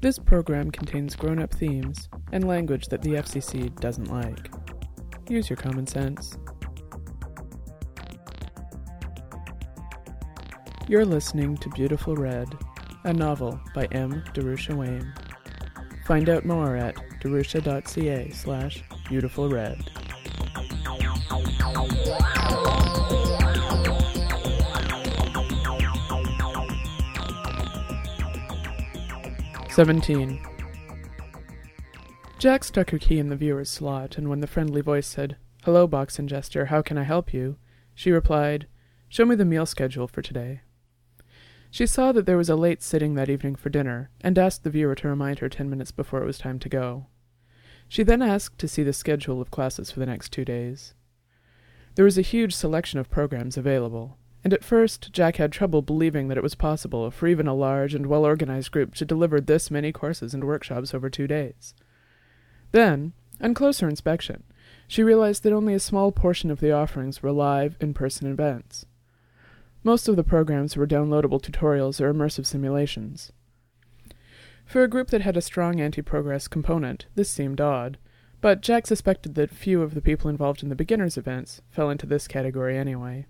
This program contains grown up themes and language that the FCC doesn't like. Use your common sense. You're listening to Beautiful Red, a novel by M. Darusha Wayne. Find out more at darusha.ca slash beautifulred. Seventeen. Jack stuck her key in the viewer's slot, and when the friendly voice said, Hello, Box Ingester, how can I help you? she replied, Show me the meal schedule for today. She saw that there was a late sitting that evening for dinner, and asked the viewer to remind her ten minutes before it was time to go. She then asked to see the schedule of classes for the next two days. There was a huge selection of programs available, and at first Jack had trouble believing that it was possible for even a large and well organized group to deliver this many courses and workshops over two days. Then, on closer inspection, she realized that only a small portion of the offerings were live, in person events. Most of the programs were downloadable tutorials or immersive simulations. For a group that had a strong anti progress component, this seemed odd, but Jack suspected that few of the people involved in the beginners' events fell into this category anyway.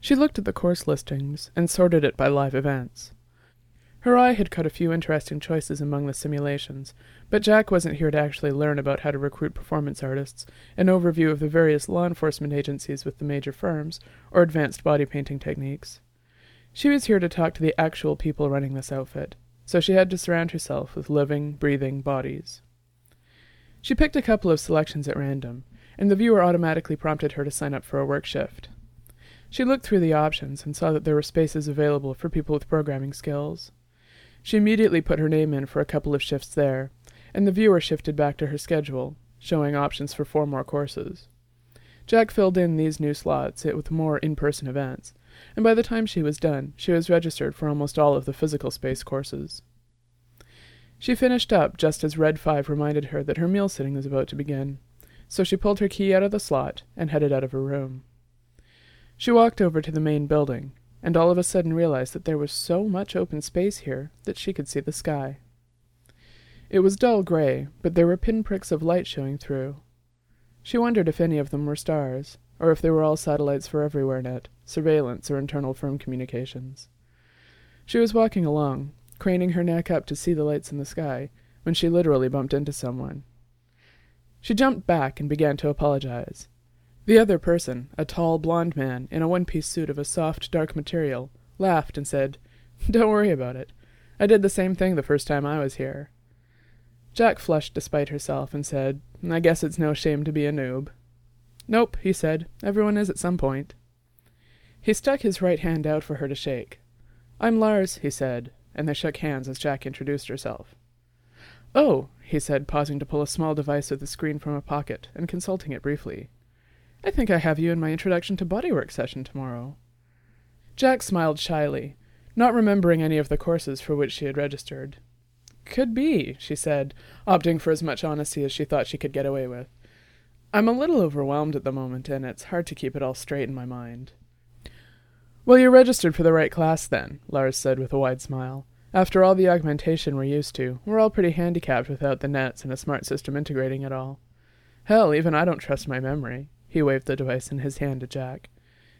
She looked at the course listings and sorted it by live events. Her eye had caught a few interesting choices among the simulations, but Jack wasn't here to actually learn about how to recruit performance artists, an overview of the various law enforcement agencies with the major firms, or advanced body painting techniques. She was here to talk to the actual people running this outfit, so she had to surround herself with living, breathing bodies. She picked a couple of selections at random, and the viewer automatically prompted her to sign up for a work shift. She looked through the options and saw that there were spaces available for people with programming skills. She immediately put her name in for a couple of shifts there, and the viewer shifted back to her schedule, showing options for four more courses. Jack filled in these new slots with more in person events, and by the time she was done, she was registered for almost all of the physical space courses. She finished up just as Red 5 reminded her that her meal sitting was about to begin, so she pulled her key out of the slot and headed out of her room. She walked over to the main building, and all of a sudden realized that there was so much open space here that she could see the sky. It was dull gray, but there were pinpricks of light showing through. She wondered if any of them were stars, or if they were all satellites for Everywhere Net, surveillance, or internal firm communications. She was walking along, craning her neck up to see the lights in the sky, when she literally bumped into someone. She jumped back and began to apologize. The other person, a tall blond man in a one piece suit of a soft, dark material, laughed and said, Don't worry about it. I did the same thing the first time I was here. Jack flushed despite herself and said, I guess it's no shame to be a noob. Nope, he said. Everyone is at some point. He stuck his right hand out for her to shake. I'm Lars, he said, and they shook hands as Jack introduced herself. Oh, he said, pausing to pull a small device with a screen from a pocket and consulting it briefly. I think I have you in my introduction to bodywork session tomorrow. Jack smiled shyly, not remembering any of the courses for which she had registered. Could be, she said, opting for as much honesty as she thought she could get away with. I'm a little overwhelmed at the moment, and it's hard to keep it all straight in my mind. Well, you're registered for the right class then, Lars said with a wide smile. After all the augmentation we're used to, we're all pretty handicapped without the nets and a smart system integrating it all. Hell, even I don't trust my memory. He waved the device in his hand to Jack.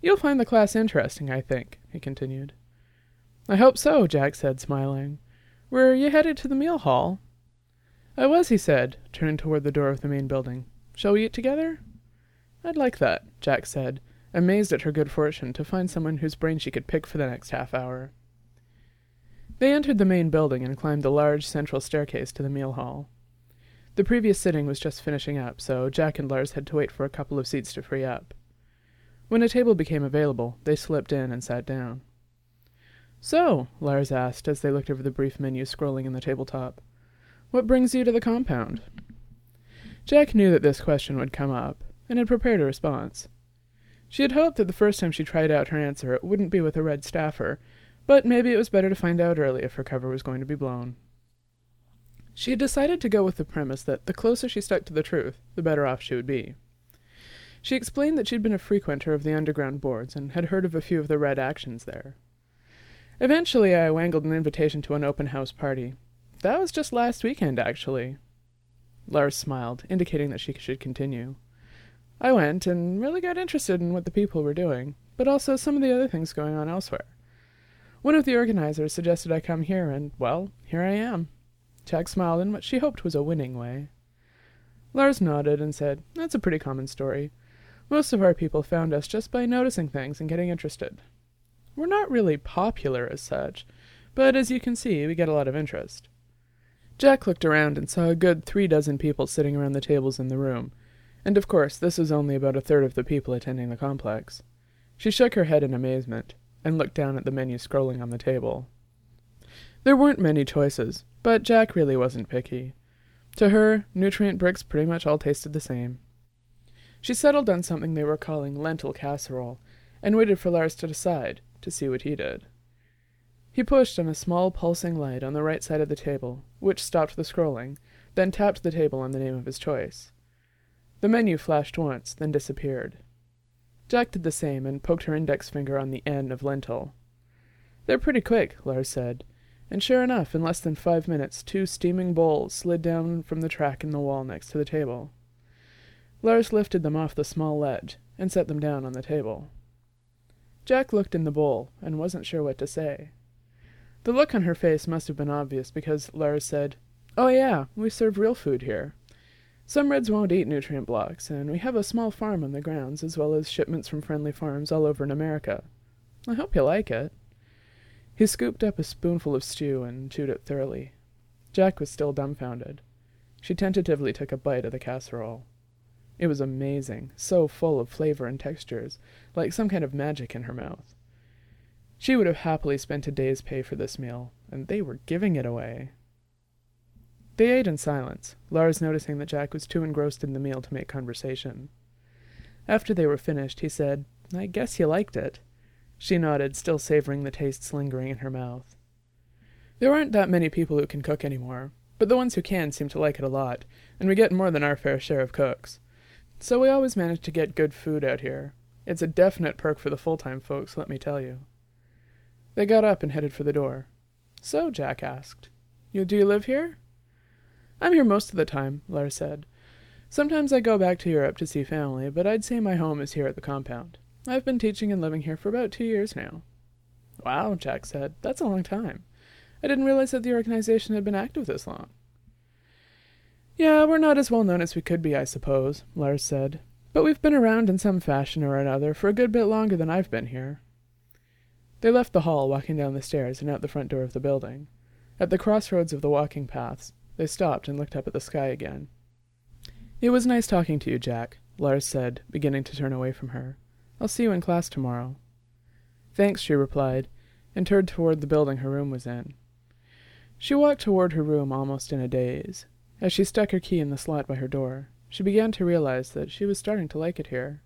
You'll find the class interesting, I think, he continued. I hope so, Jack said, smiling. Were you headed to the meal hall? I was, he said, turning toward the door of the main building. Shall we eat together? I'd like that, Jack said, amazed at her good fortune to find someone whose brain she could pick for the next half hour. They entered the main building and climbed the large central staircase to the meal hall. The previous sitting was just finishing up, so Jack and Lars had to wait for a couple of seats to free up. When a table became available, they slipped in and sat down. So, Lars asked as they looked over the brief menu scrolling in the tabletop, what brings you to the compound? Jack knew that this question would come up, and had prepared a response. She had hoped that the first time she tried out her answer it wouldn't be with a red staffer, but maybe it was better to find out early if her cover was going to be blown. She had decided to go with the premise that the closer she stuck to the truth, the better off she would be. She explained that she'd been a frequenter of the underground boards and had heard of a few of the red actions there. Eventually, I wangled an invitation to an open house party. That was just last weekend, actually. Lars smiled, indicating that she should continue. I went and really got interested in what the people were doing, but also some of the other things going on elsewhere. One of the organizers suggested I come here, and, well, here I am. Jack smiled in what she hoped was a winning way. Lars nodded and said, That's a pretty common story. Most of our people found us just by noticing things and getting interested. We're not really popular as such, but as you can see, we get a lot of interest. Jack looked around and saw a good three dozen people sitting around the tables in the room, and of course this was only about a third of the people attending the complex. She shook her head in amazement, and looked down at the menu scrolling on the table. There weren't many choices, but Jack really wasn't picky. To her, nutrient bricks pretty much all tasted the same. She settled on something they were calling lentil casserole, and waited for Lars to decide, to see what he did. He pushed on a small pulsing light on the right side of the table, which stopped the scrolling, then tapped the table on the name of his choice. The menu flashed once, then disappeared. Jack did the same and poked her index finger on the N of lentil. They're pretty quick, Lars said, and sure enough, in less than five minutes, two steaming bowls slid down from the track in the wall next to the table. Lars lifted them off the small ledge and set them down on the table. Jack looked in the bowl and wasn't sure what to say. The look on her face must have been obvious because Lars said, Oh, yeah, we serve real food here. Some Reds won't eat nutrient blocks, and we have a small farm on the grounds, as well as shipments from friendly farms all over in America. I hope you like it. He scooped up a spoonful of stew and chewed it thoroughly. Jack was still dumbfounded. She tentatively took a bite of the casserole. It was amazing, so full of flavor and textures, like some kind of magic in her mouth. She would have happily spent a day's pay for this meal, and they were giving it away. They ate in silence, Lars noticing that Jack was too engrossed in the meal to make conversation. After they were finished, he said, I guess you liked it. She nodded, still savoring the tastes lingering in her mouth. There aren't that many people who can cook anymore, but the ones who can seem to like it a lot, and we get more than our fair share of cooks. So we always manage to get good food out here. It's a definite perk for the full-time folks, let me tell you. They got up and headed for the door. So, Jack asked, you do you live here? I'm here most of the time, Lars said. Sometimes I go back to Europe to see family, but I'd say my home is here at the compound. I've been teaching and living here for about two years now. Wow, Jack said. That's a long time. I didn't realize that the organization had been active this long. Yeah, we're not as well known as we could be, I suppose, Lars said. But we've been around in some fashion or another for a good bit longer than I've been here. They left the hall, walking down the stairs and out the front door of the building. At the crossroads of the walking paths, they stopped and looked up at the sky again. It was nice talking to you, Jack, Lars said, beginning to turn away from her. I'll see you in class tomorrow. Thanks, she replied, and turned toward the building her room was in. She walked toward her room almost in a daze. As she stuck her key in the slot by her door, she began to realize that she was starting to like it here.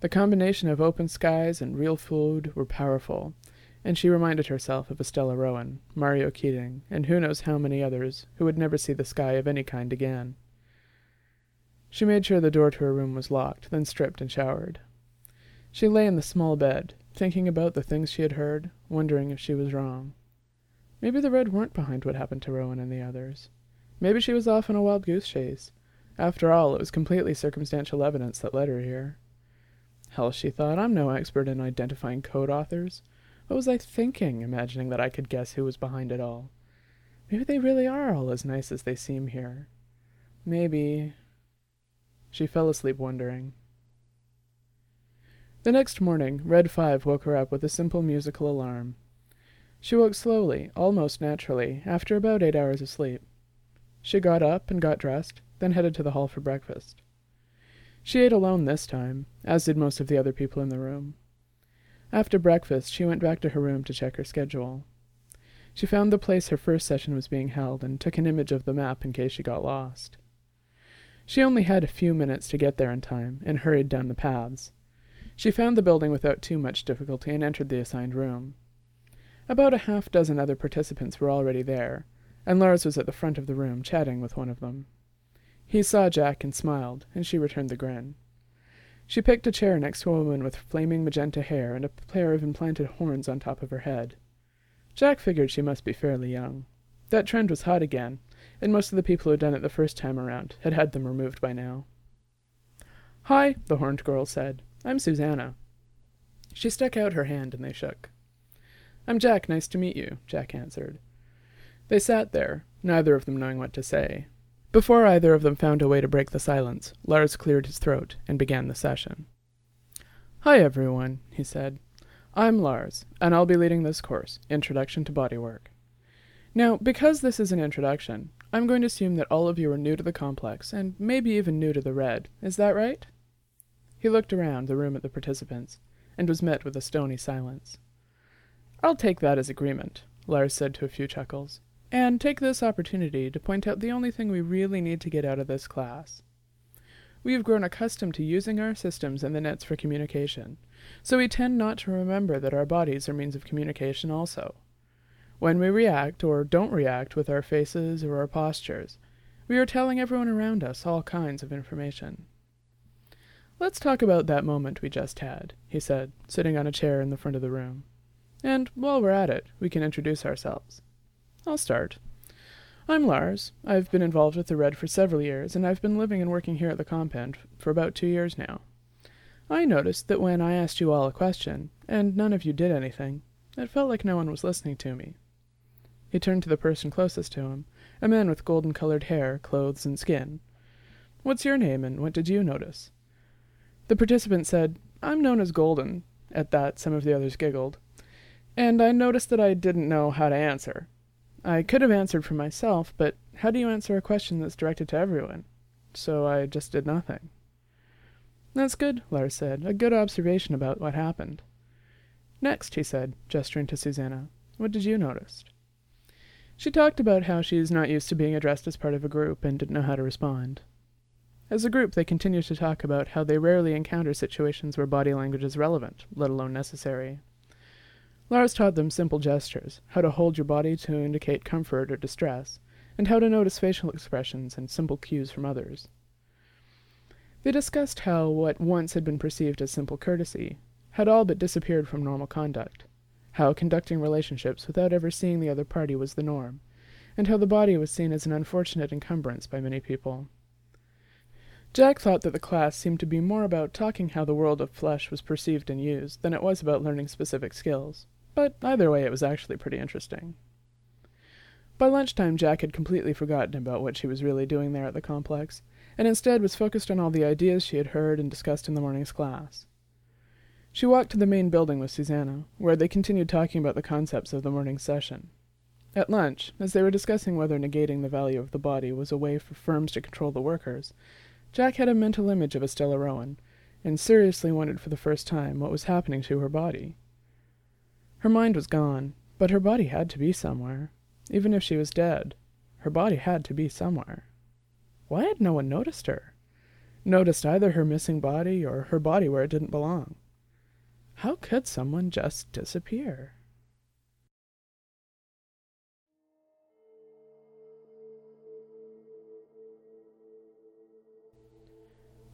The combination of open skies and real food were powerful, and she reminded herself of Estella Rowan, Mario Keating, and who knows how many others who would never see the sky of any kind again. She made sure the door to her room was locked, then stripped and showered. She lay in the small bed, thinking about the things she had heard, wondering if she was wrong. Maybe the Red weren't behind what happened to Rowan and the others. Maybe she was off on a wild goose chase. After all, it was completely circumstantial evidence that led her here. Hell, she thought, I'm no expert in identifying code authors. What was I thinking, imagining that I could guess who was behind it all? Maybe they really are all as nice as they seem here. Maybe. She fell asleep wondering. The next morning, Red 5 woke her up with a simple musical alarm. She woke slowly, almost naturally, after about eight hours of sleep. She got up and got dressed, then headed to the hall for breakfast. She ate alone this time, as did most of the other people in the room. After breakfast, she went back to her room to check her schedule. She found the place her first session was being held and took an image of the map in case she got lost. She only had a few minutes to get there in time and hurried down the paths. She found the building without too much difficulty and entered the assigned room. About a half dozen other participants were already there, and Lars was at the front of the room chatting with one of them. He saw Jack and smiled, and she returned the grin. She picked a chair next to a woman with flaming magenta hair and a pair of implanted horns on top of her head. Jack figured she must be fairly young. That trend was hot again, and most of the people who had done it the first time around had had them removed by now. Hi, the horned girl said. I'm Susanna. She stuck out her hand and they shook. I'm Jack, nice to meet you, Jack answered. They sat there, neither of them knowing what to say. Before either of them found a way to break the silence, Lars cleared his throat and began the session. Hi, everyone, he said. I'm Lars, and I'll be leading this course, Introduction to Bodywork. Now, because this is an introduction, I'm going to assume that all of you are new to the complex, and maybe even new to the red. Is that right? He looked around the room at the participants, and was met with a stony silence. I'll take that as agreement, Lars said to a few chuckles, and take this opportunity to point out the only thing we really need to get out of this class. We have grown accustomed to using our systems and the nets for communication, so we tend not to remember that our bodies are means of communication also. When we react or don't react with our faces or our postures, we are telling everyone around us all kinds of information. Let's talk about that moment we just had, he said, sitting on a chair in the front of the room. And while we're at it, we can introduce ourselves. I'll start. I'm Lars. I've been involved with the Red for several years, and I've been living and working here at the compound for about two years now. I noticed that when I asked you all a question, and none of you did anything, it felt like no one was listening to me. He turned to the person closest to him, a man with golden colored hair, clothes, and skin. What's your name, and what did you notice? The participant said, I'm known as Golden. At that, some of the others giggled. And I noticed that I didn't know how to answer. I could have answered for myself, but how do you answer a question that's directed to everyone? So I just did nothing. That's good, Lars said. A good observation about what happened. Next, he said, gesturing to Susanna, what did you notice? She talked about how she is not used to being addressed as part of a group and didn't know how to respond. As a group, they continue to talk about how they rarely encounter situations where body language is relevant, let alone necessary. Lars taught them simple gestures, how to hold your body to indicate comfort or distress, and how to notice facial expressions and simple cues from others. They discussed how what once had been perceived as simple courtesy had all but disappeared from normal conduct, how conducting relationships without ever seeing the other party was the norm, and how the body was seen as an unfortunate encumbrance by many people. Jack thought that the class seemed to be more about talking how the world of flesh was perceived and used than it was about learning specific skills, but either way it was actually pretty interesting. By lunchtime, Jack had completely forgotten about what she was really doing there at the complex, and instead was focused on all the ideas she had heard and discussed in the morning's class. She walked to the main building with Susanna, where they continued talking about the concepts of the morning's session. At lunch, as they were discussing whether negating the value of the body was a way for firms to control the workers, Jack had a mental image of Estella Rowan, and seriously wondered for the first time what was happening to her body. Her mind was gone, but her body had to be somewhere. Even if she was dead, her body had to be somewhere. Why had no one noticed her? Noticed either her missing body or her body where it didn't belong? How could someone just disappear?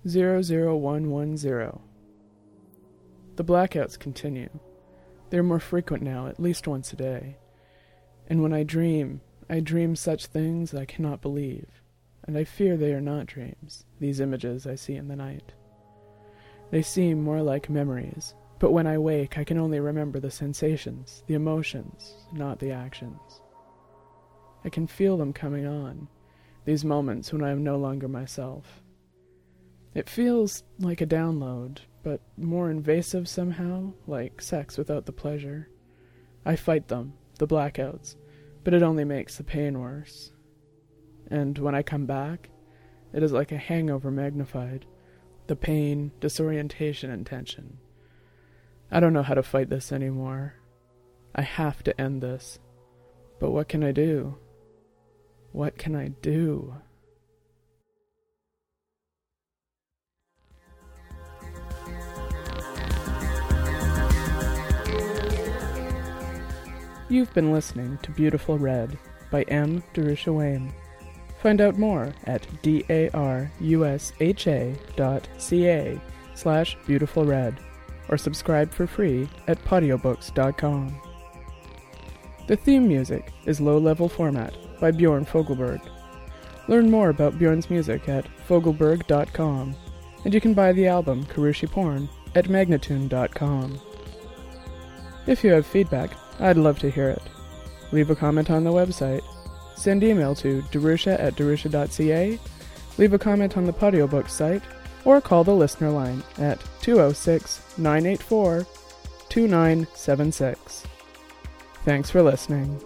00110. The blackouts continue. They're more frequent now, at least once a day. And when I dream, I dream such things that I cannot believe, and I fear they are not dreams, these images I see in the night. They seem more like memories, but when I wake, I can only remember the sensations, the emotions, not the actions. I can feel them coming on, these moments when I am no longer myself. It feels like a download, but more invasive somehow, like sex without the pleasure. I fight them, the blackouts, but it only makes the pain worse. And when I come back, it is like a hangover magnified the pain, disorientation, and tension. I don't know how to fight this anymore. I have to end this. But what can I do? What can I do? You've been listening to Beautiful Red by M. Darusha Wayne. Find out more at darusha.ca slash beautifulred or subscribe for free at podiobooks.com. The theme music is Low Level Format by Bjorn Fogelberg. Learn more about Bjorn's music at fogelberg.com, and you can buy the album Karushi Porn at magnatune.com. If you have feedback, I'd love to hear it. Leave a comment on the website. Send email to darusha at darusha.ca. Leave a comment on the Podiobook site, or call the listener line at 206 984 2976. Thanks for listening.